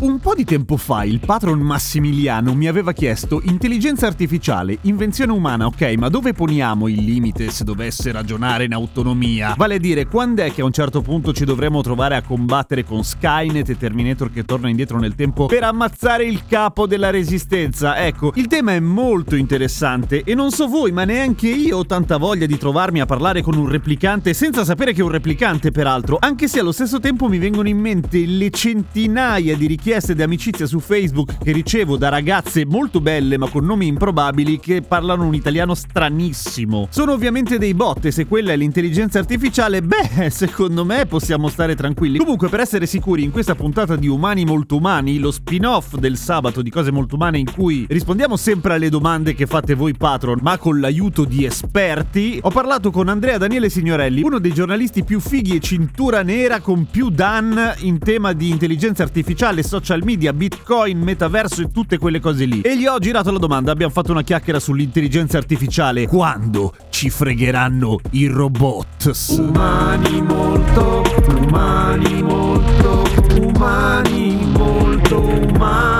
Un po' di tempo fa il patron Massimiliano mi aveva chiesto intelligenza artificiale, invenzione umana, ok, ma dove poniamo il limite se dovesse ragionare in autonomia? Vale a dire, quando è che a un certo punto ci dovremmo trovare a combattere con Skynet e Terminator che torna indietro nel tempo per ammazzare il capo della resistenza? Ecco, il tema è molto interessante e non so voi, ma neanche io ho tanta voglia di trovarmi a parlare con un replicante senza sapere che è un replicante, peraltro, anche se allo stesso tempo mi vengono in mente le centinaia di richieste di amicizia su Facebook che ricevo da ragazze molto belle ma con nomi improbabili che parlano un italiano stranissimo. Sono ovviamente dei bot e se quella è l'intelligenza artificiale, beh, secondo me possiamo stare tranquilli. Comunque, per essere sicuri, in questa puntata di Umani Molto Umani, lo spin-off del sabato di Cose Molto Umane in cui rispondiamo sempre alle domande che fate voi patron, ma con l'aiuto di esperti, ho parlato con Andrea Daniele Signorelli, uno dei giornalisti più fighi e cintura nera con più Dan in tema di intelligenza artificiale, social media, bitcoin, metaverso e tutte quelle cose lì. E gli ho girato la domanda, abbiamo fatto una chiacchiera sull'intelligenza artificiale. Quando ci fregheranno i robot? Umani molto, umani molto, umani molto umani.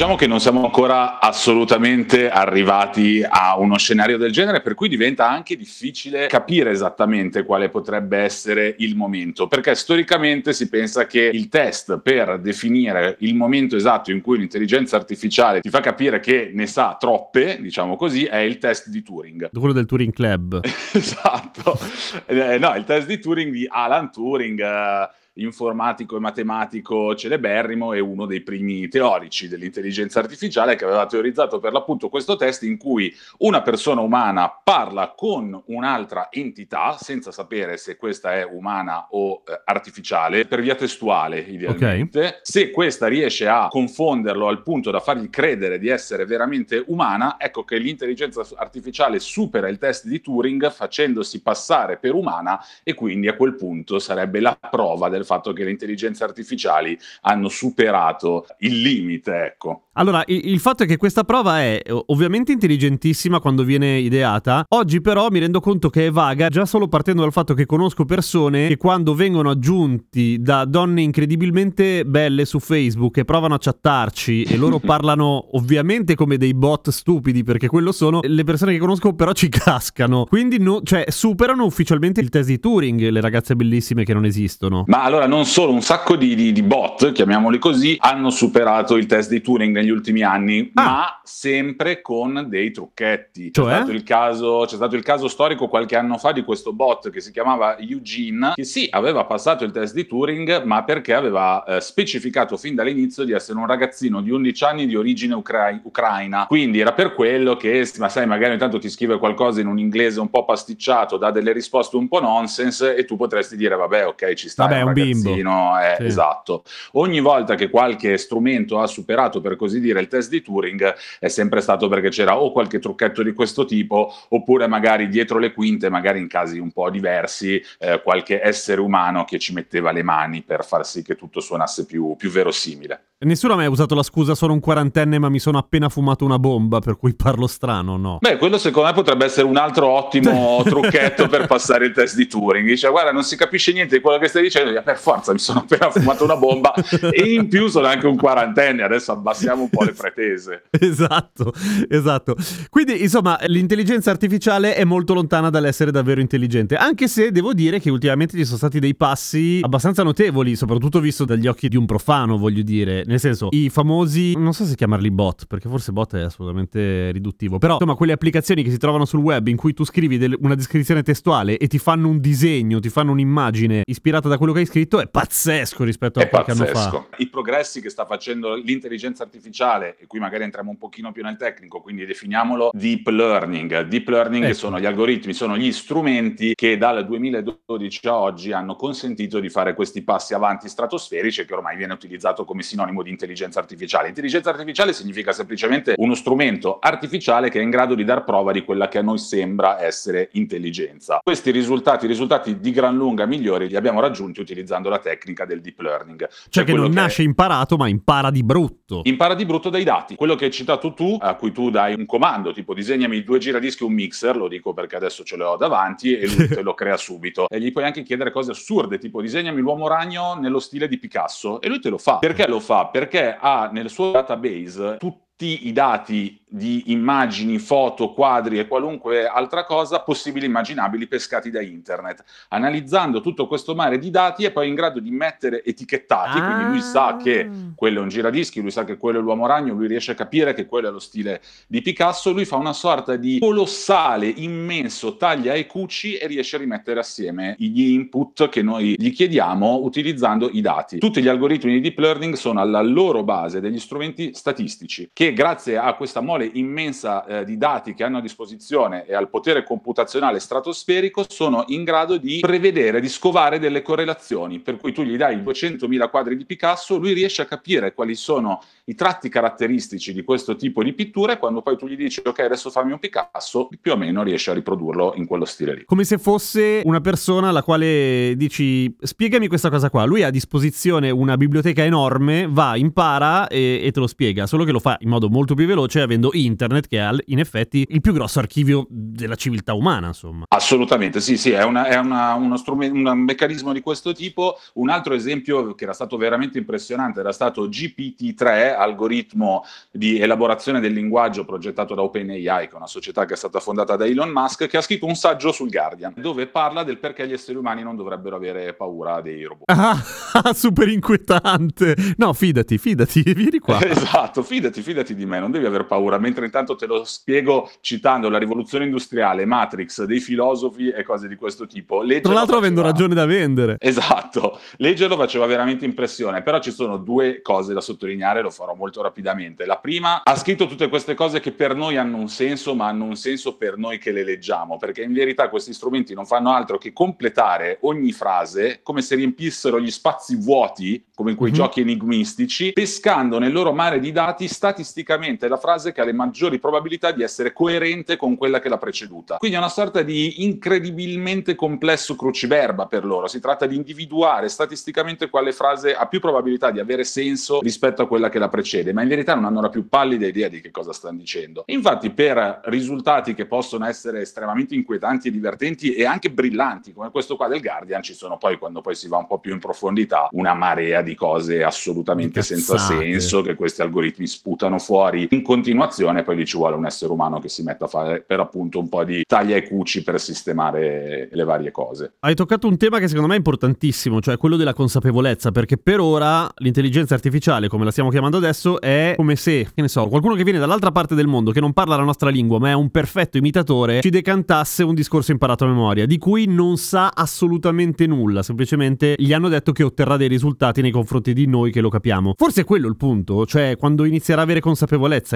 Diciamo che non siamo ancora assolutamente arrivati a uno scenario del genere, per cui diventa anche difficile capire esattamente quale potrebbe essere il momento, perché storicamente si pensa che il test per definire il momento esatto in cui l'intelligenza artificiale ti fa capire che ne sa troppe, diciamo così, è il test di Turing. Quello del Turing Club. esatto. Eh, no, il test di Turing di Alan Turing. eh, informatico e matematico celeberrimo e uno dei primi teorici dell'intelligenza artificiale che aveva teorizzato per l'appunto questo test in cui una persona umana parla con un'altra entità senza sapere se questa è umana o eh, artificiale per via testuale idealmente. Se questa riesce a confonderlo al punto da fargli credere di essere veramente umana, ecco che l'intelligenza artificiale supera il test di Turing facendosi passare per umana e quindi a quel punto sarebbe la prova del fatto che le intelligenze artificiali hanno superato il limite, ecco. Allora, il, fatto è che questa prova è ovviamente intelligentissima quando viene ideata. Oggi però mi rendo conto che è vaga già solo partendo dal fatto che conosco persone che quando vengono aggiunti da donne incredibilmente belle su Facebook e provano a chattarci e loro parlano ovviamente come dei bot stupidi perché quello sono, le persone che conosco però ci cascano. Quindi no- cioè, superano ufficialmente il test di Turing le ragazze bellissime che non esistono. Ma allora non solo, un sacco di, di- di bot, chiamiamoli così, hanno superato il test di Turing negli ultimi anni, Ah. ma sempre con dei trucchetti. Cioè? C'è, stato il caso, c'è stato il caso storico qualche anno fa di questo bot che si chiamava Eugene, che sì, aveva passato il test di Turing, ma perché aveva eh, specificato fin dall'inizio di essere un ragazzino di 11 anni di origine ucra- ucraina. Quindi era per quello che, ma sai, magari ogni tanto ti scrive qualcosa in un inglese un po' pasticciato, dà delle risposte un po' nonsense e tu potresti dire, vabbè, ok, ci sta, Vabbè, un. Ragazzino, eh, Sì. esatto. Ogni volta che qualche strumento ha superato, per così dire, il test di Turing, è sempre stato perché c'era o qualche trucchetto di questo tipo, oppure magari dietro le quinte, magari in casi un po' diversi, eh, qualche essere umano che ci metteva le mani per far sì che tutto suonasse più, più verosimile. Nessuno ha mai usato la scusa sono un quarantenne ma mi sono appena fumato una bomba per cui parlo strano, no? Beh, quello secondo me potrebbe essere un altro ottimo trucchetto per passare il test di Turing. Dice, guarda, non si capisce niente di quello che stai dicendo, Dice, per forza mi sono appena fumato una bomba e in più sono anche un quarantenne, adesso abbassiamo un po' le pretese. Esatto, esatto. Quindi, insomma, l'intelligenza artificiale è molto lontana dall'essere davvero intelligente, anche se devo dire che ultimamente ci sono stati dei passi abbastanza notevoli, soprattutto visto dagli occhi di un profano, voglio dire. Nel senso, i famosi, non so se chiamarli bot, perché forse bot è assolutamente riduttivo, però insomma, quelle applicazioni che si trovano sul web in cui tu scrivi del- una descrizione testuale e ti fanno un disegno, ti fanno un'immagine ispirata da quello che hai scritto scritto è pazzesco rispetto a È qualche anno pazzesco. fa. I progressi che sta facendo l'intelligenza artificiale, e qui magari entriamo un pochino più nel tecnico, quindi definiamolo deep learning. Deep learning Ecco. sono gli algoritmi, sono gli strumenti che dal 2012 a oggi hanno consentito di fare questi passi avanti stratosferici che ormai viene utilizzato come sinonimo di intelligenza artificiale. Intelligenza artificiale significa semplicemente uno strumento artificiale che è in grado di dar prova di quella che a noi sembra essere intelligenza. Questi risultati, risultati di gran lunga migliori, li abbiamo raggiunti utilizzando la tecnica del deep learning. Cioè che quello non nasce imparato, ma impara di brutto. Impara di brutto dai dati. Quello che hai citato tu, a cui tu dai un comando, tipo disegnami due giradischi e un mixer, lo dico perché adesso ce l'ho davanti e lui te lo crea subito. E gli puoi anche chiedere cose assurde, tipo disegnami l'uomo ragno nello stile di Picasso e lui te lo fa. Perché lo fa? Perché ha nel suo database tutti i dati di immagini, foto, quadri e qualunque altra cosa possibili e immaginabili pescati da internet. Analizzando tutto questo mare di dati è poi in grado di mettere etichettati, quindi lui sa che quello è un giradischi, lui sa che quello è l'uomo ragno, lui riesce a capire che quello è lo stile di Picasso, lui fa una sorta di colossale, immenso taglia e cuci e riesce a rimettere assieme gli input che noi gli chiediamo utilizzando i dati. Tutti gli algoritmi di deep learning sono alla loro base degli strumenti statistici che grazie a questa mole immensa eh, di dati che hanno a disposizione e al potere computazionale stratosferico sono in grado di prevedere, di scovare delle correlazioni, per cui tu gli dai 200.000 quadri di Picasso, lui riesce a capire quali sono i tratti caratteristici di questo tipo di pittura e quando poi tu gli dici ok adesso fammi un Picasso, più o meno riesce a riprodurlo in quello stile lì. Come se fosse una persona alla quale dici spiegami questa cosa qua. Lui ha a disposizione una biblioteca enorme, va, impara e, e te lo spiega, solo che lo fa in modo molto più veloce avendo internet che ha in effetti il più grosso archivio della civiltà umana, insomma. Assolutamente, sì, sì, è, una- è una- uno strumento, un meccanismo di questo tipo. Un altro esempio che era stato veramente impressionante era stato GPT-3, algoritmo di elaborazione del linguaggio progettato da OpenAI, che è una società che è stata fondata da Elon Musk, che ha scritto un saggio sul Guardian, dove parla del perché gli esseri umani non dovrebbero avere paura dei robot. Ah, super inquietante. No, fidati, fidati, vieni qua. Esatto, fidati, fidati di me, non devi aver paura, mentre intanto te lo spiego citando la rivoluzione industriale, Matrix, dei filosofi e cose di questo tipo. Tra Leggerlo l'altro avendo faceva- ragione da vendere. Esatto, leggerlo faceva veramente impressione, però ci sono due cose da sottolineare, lo farò molto rapidamente. La prima, ha scritto tutte queste cose che per noi hanno un senso, ma hanno un senso per noi che le leggiamo, perché in verità questi strumenti non fanno altro che completare ogni frase come se riempissero gli spazi vuoti, come in quei Mhm. giochi enigmistici, pescando nel loro mare di dati statisticamente la frase che ha le maggiori probabilità di essere coerente con quella che l'ha preceduta. Quindi è una sorta di incredibilmente complesso cruciverba per loro. Si tratta di individuare statisticamente quale frase ha più probabilità di avere senso rispetto a quella che la precede, ma in verità non hanno la più pallida idea di che cosa stanno dicendo. Infatti, per risultati che possono essere estremamente inquietanti e divertenti e anche brillanti, come questo qua del Guardian, ci sono poi, quando poi si va un po' più in profondità, una marea di cose assolutamente senza senso che questi algoritmi sputano fuori in continuazione, poi lì ci vuole un essere umano che si metta a fare per appunto un po' di taglia e cuci per sistemare le varie cose. Hai toccato un tema che secondo me è importantissimo, cioè quello della consapevolezza, perché per ora l'intelligenza artificiale, come la stiamo chiamando adesso, è come se, che ne so, qualcuno che viene dall'altra parte del mondo, che non parla la nostra lingua, ma è un perfetto imitatore, ci decantasse un discorso imparato a memoria, di cui non sa assolutamente nulla, semplicemente gli hanno detto che otterrà dei risultati nei confronti di noi che lo capiamo. Forse è quello il punto, cioè quando inizierà a avere consapevolezza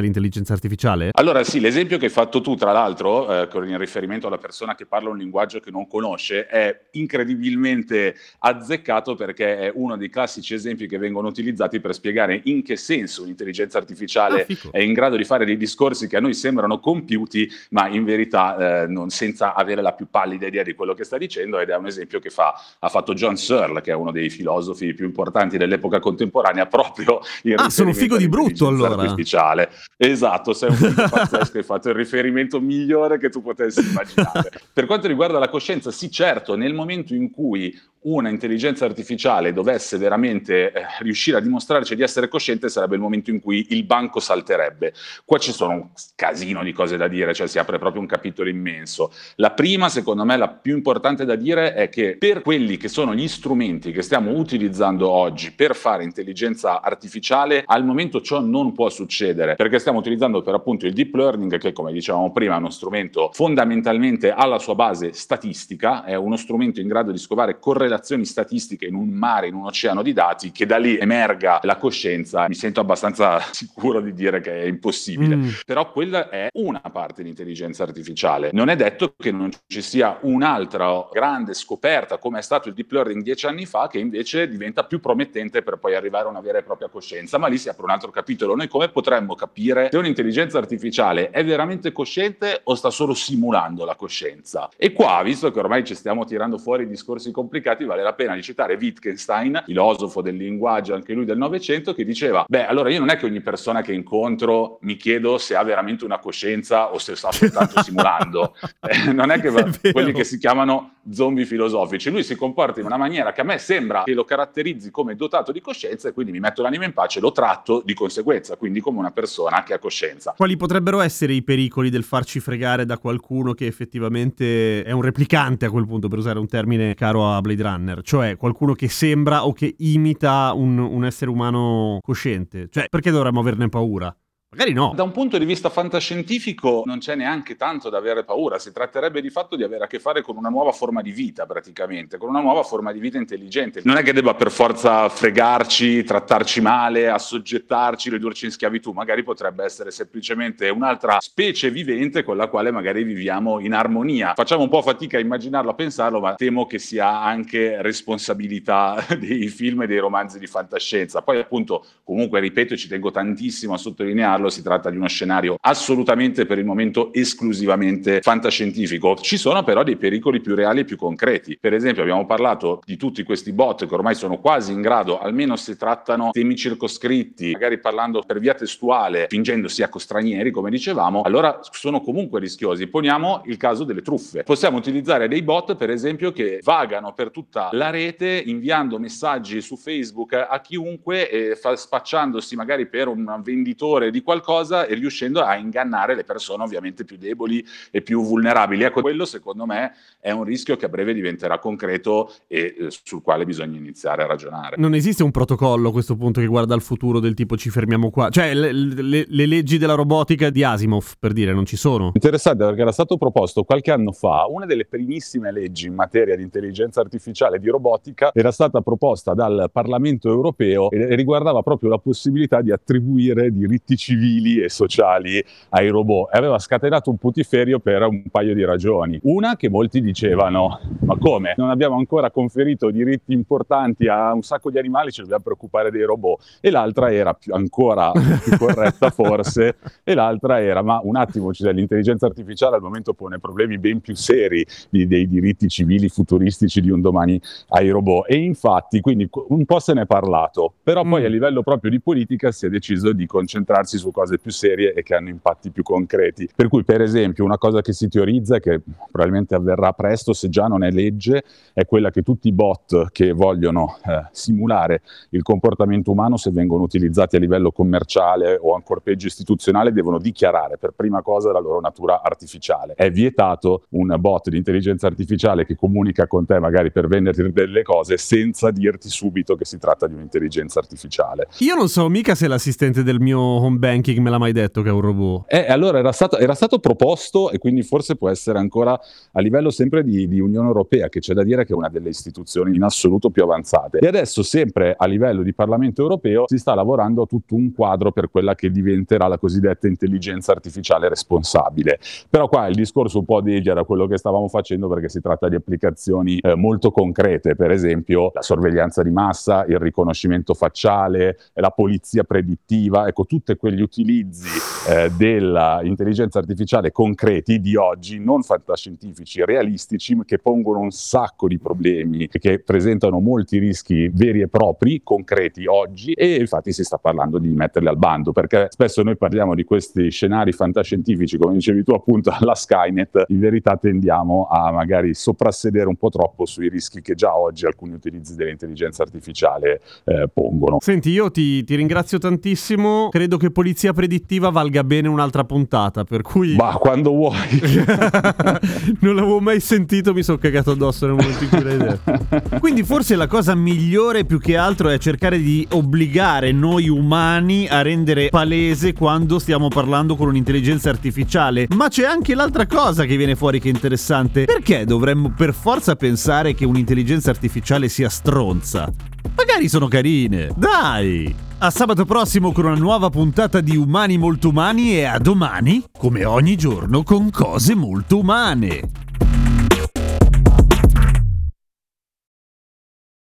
l'intelligenza artificiale. Allora sì, l'esempio che hai fatto tu, tra l'altro, eh, con in riferimento alla persona che parla un linguaggio che non conosce, è incredibilmente azzeccato perché è uno dei classici esempi che vengono utilizzati per spiegare in che senso un'intelligenza artificiale Ah, è in grado di fare dei discorsi che a noi sembrano compiuti, ma in verità eh, non- senza avere la più pallida idea di quello che sta dicendo, ed è un esempio che fa- ha fatto John Searle, che è uno dei filosofi più importanti dell'epoca contemporanea, proprio in Ah, sono figo di brutto, allora. Artificiale. Esatto, sei un figo pazzesco, hai fatto il riferimento migliore che tu potessi immaginare. Per quanto riguarda la coscienza, sì, certo, nel momento in cui una intelligenza artificiale dovesse veramente eh, riuscire a dimostrarci di essere cosciente, sarebbe il momento in cui il banco salterebbe. Qua ci sono un casino di cose da dire, cioè si apre proprio un capitolo immenso. La prima, secondo me, la più importante da dire è che per quelli che sono gli strumenti che stiamo utilizzando oggi per fare intelligenza artificiale, al momento ciò non può succedere, perché stiamo utilizzando per appunto il deep learning, che come dicevamo prima è uno strumento fondamentalmente alla sua base statistica, è uno strumento in grado di scovare correlazioni correlazioni statistiche in un mare, in un oceano di dati, che da lì emerga la coscienza, mi sento abbastanza sicuro di dire che è impossibile. Mm. Però quella è una parte di intelligenza artificiale. Non è detto che non ci sia un'altra grande scoperta, come è stato il deep learning dieci anni fa, che invece diventa più promettente per poi arrivare a una vera e propria coscienza. Ma lì si apre un altro capitolo. Noi come potremmo capire se un'intelligenza artificiale è veramente cosciente o sta solo simulando la coscienza? E qua, visto che ormai ci stiamo tirando fuori discorsi complicati, vale la pena di citare Wittgenstein, filosofo del linguaggio, anche lui del Novecento, che diceva, beh, allora io non è che ogni persona che incontro mi chiedo se ha veramente una coscienza o se sta soltanto simulando. Eh, non è che è quelli che si chiamano zombie filosofici, lui si comporta in una maniera che a me sembra che lo caratterizzi come dotato di coscienza e quindi mi metto l'anima in pace e lo tratto di conseguenza, quindi come una persona che ha coscienza. Quali potrebbero essere i pericoli del farci fregare da qualcuno che effettivamente è un replicante a quel punto, per usare un termine caro a Blade Runner, cioè qualcuno che sembra o che imita un, un essere umano cosciente? Cioè, perché dovremmo averne paura? Magari no. Da un punto di vista fantascientifico non c'è neanche tanto da avere paura, si tratterebbe di fatto di avere a che fare con una nuova forma di vita praticamente, con una nuova forma di vita intelligente. Non è che debba per forza fregarci, trattarci male, assoggettarci, ridurci in schiavitù, magari potrebbe essere semplicemente un'altra specie vivente con la quale magari viviamo in armonia. Facciamo un po' fatica a immaginarlo, a pensarlo, ma temo che sia anche responsabilità dei film e dei romanzi di fantascienza. Poi appunto, comunque ripeto, ci tengo tantissimo a sottolinearlo, farlo, si tratta di uno scenario assolutamente per il momento esclusivamente fantascientifico. Ci sono però dei pericoli più reali e più concreti. Per esempio abbiamo parlato di tutti questi bot che ormai sono quasi in grado, almeno se trattano temi circoscritti, magari parlando per via testuale, fingendosi ecco stranieri, come dicevamo, allora sono comunque rischiosi. Poniamo il caso delle truffe. Possiamo utilizzare dei bot, per esempio, che vagano per tutta la rete inviando messaggi su Facebook a chiunque e fa, spacciandosi magari per un venditore di qualcosa qualcosa e riuscendo a ingannare le persone ovviamente più deboli e più vulnerabili. Ecco, quello secondo me è un rischio che a breve diventerà concreto e eh, sul quale bisogna iniziare a ragionare. Non esiste un protocollo a questo punto che guarda al futuro del tipo ci fermiamo qua, cioè le, le, le leggi della robotica di Asimov, per dire, non ci sono. Interessante perché era stato proposto qualche anno fa una delle primissime leggi in materia di intelligenza artificiale e di robotica era stata proposta dal Parlamento europeo e riguardava proprio la possibilità di attribuire diritti civili civili e sociali ai robot e aveva scatenato un putiferio per un paio di ragioni. Una che molti dicevano, ma come? Non abbiamo ancora conferito diritti importanti a un sacco di animali, ci dobbiamo preoccupare dei robot. E l'altra era più, ancora più corretta forse, e l'altra era, ma un attimo, cioè, l'intelligenza artificiale al momento pone problemi ben più seri di, dei diritti civili futuristici di un domani ai robot. E infatti, quindi un po' se ne è parlato, però poi mm. a livello proprio di politica si è deciso di concentrarsi su cose più serie e che hanno impatti più concreti. Per cui, per esempio, una cosa che si teorizza, che probabilmente avverrà presto se già non è legge, è quella che tutti i bot che vogliono eh, simulare il comportamento umano, se vengono utilizzati a livello commerciale o ancora peggio istituzionale, devono dichiarare per prima cosa la loro natura artificiale. È vietato un bot di intelligenza artificiale che comunica con te magari per venderti delle cose senza dirti subito che si tratta di un'intelligenza artificiale. Io non so mica se l'assistente del mio home ranking me l'ha mai detto che è un robot. Eh, allora era stato, era stato, proposto e quindi forse può essere ancora a livello sempre di, di, Unione Europea, che c'è da dire che è una delle istituzioni in assoluto più avanzate. E adesso sempre a livello di Parlamento Europeo si sta lavorando a tutto un quadro per quella che diventerà la cosiddetta intelligenza artificiale responsabile. Però qua il discorso un po' deviera quello che stavamo facendo perché si tratta di applicazioni eh, molto concrete, per esempio la sorveglianza di massa, il riconoscimento facciale, la polizia predittiva, ecco tutti quegli utilizzi eh, dell'intelligenza artificiale concreti di oggi, non fantascientifici, realistici, che pongono un sacco di problemi, che presentano molti rischi veri e propri, concreti oggi, e infatti si sta parlando di metterli al bando, perché spesso noi parliamo di questi scenari fantascientifici, come dicevi tu appunto alla Skynet, in verità tendiamo a magari soprassedere un po' troppo sui rischi che già oggi alcuni utilizzi dell'intelligenza artificiale eh, pongono. Senti, io ti, ti ringrazio tantissimo, credo che Polizia polizia predittiva valga bene un'altra puntata, per cui... Bah, quando vuoi. non l'avevo mai sentito, mi sono cagato addosso nel momento in cui l'hai detto. Quindi forse la cosa migliore più che altro è cercare di obbligare noi umani a rendere palese quando stiamo parlando con un'intelligenza artificiale. Ma c'è anche l'altra cosa che viene fuori che è interessante. Perché dovremmo per forza pensare che un'intelligenza artificiale sia stronza? Magari sono carine. Dai! A sabato prossimo con una nuova puntata di Umani Molto Umani e a domani, come ogni giorno, con cose molto umane.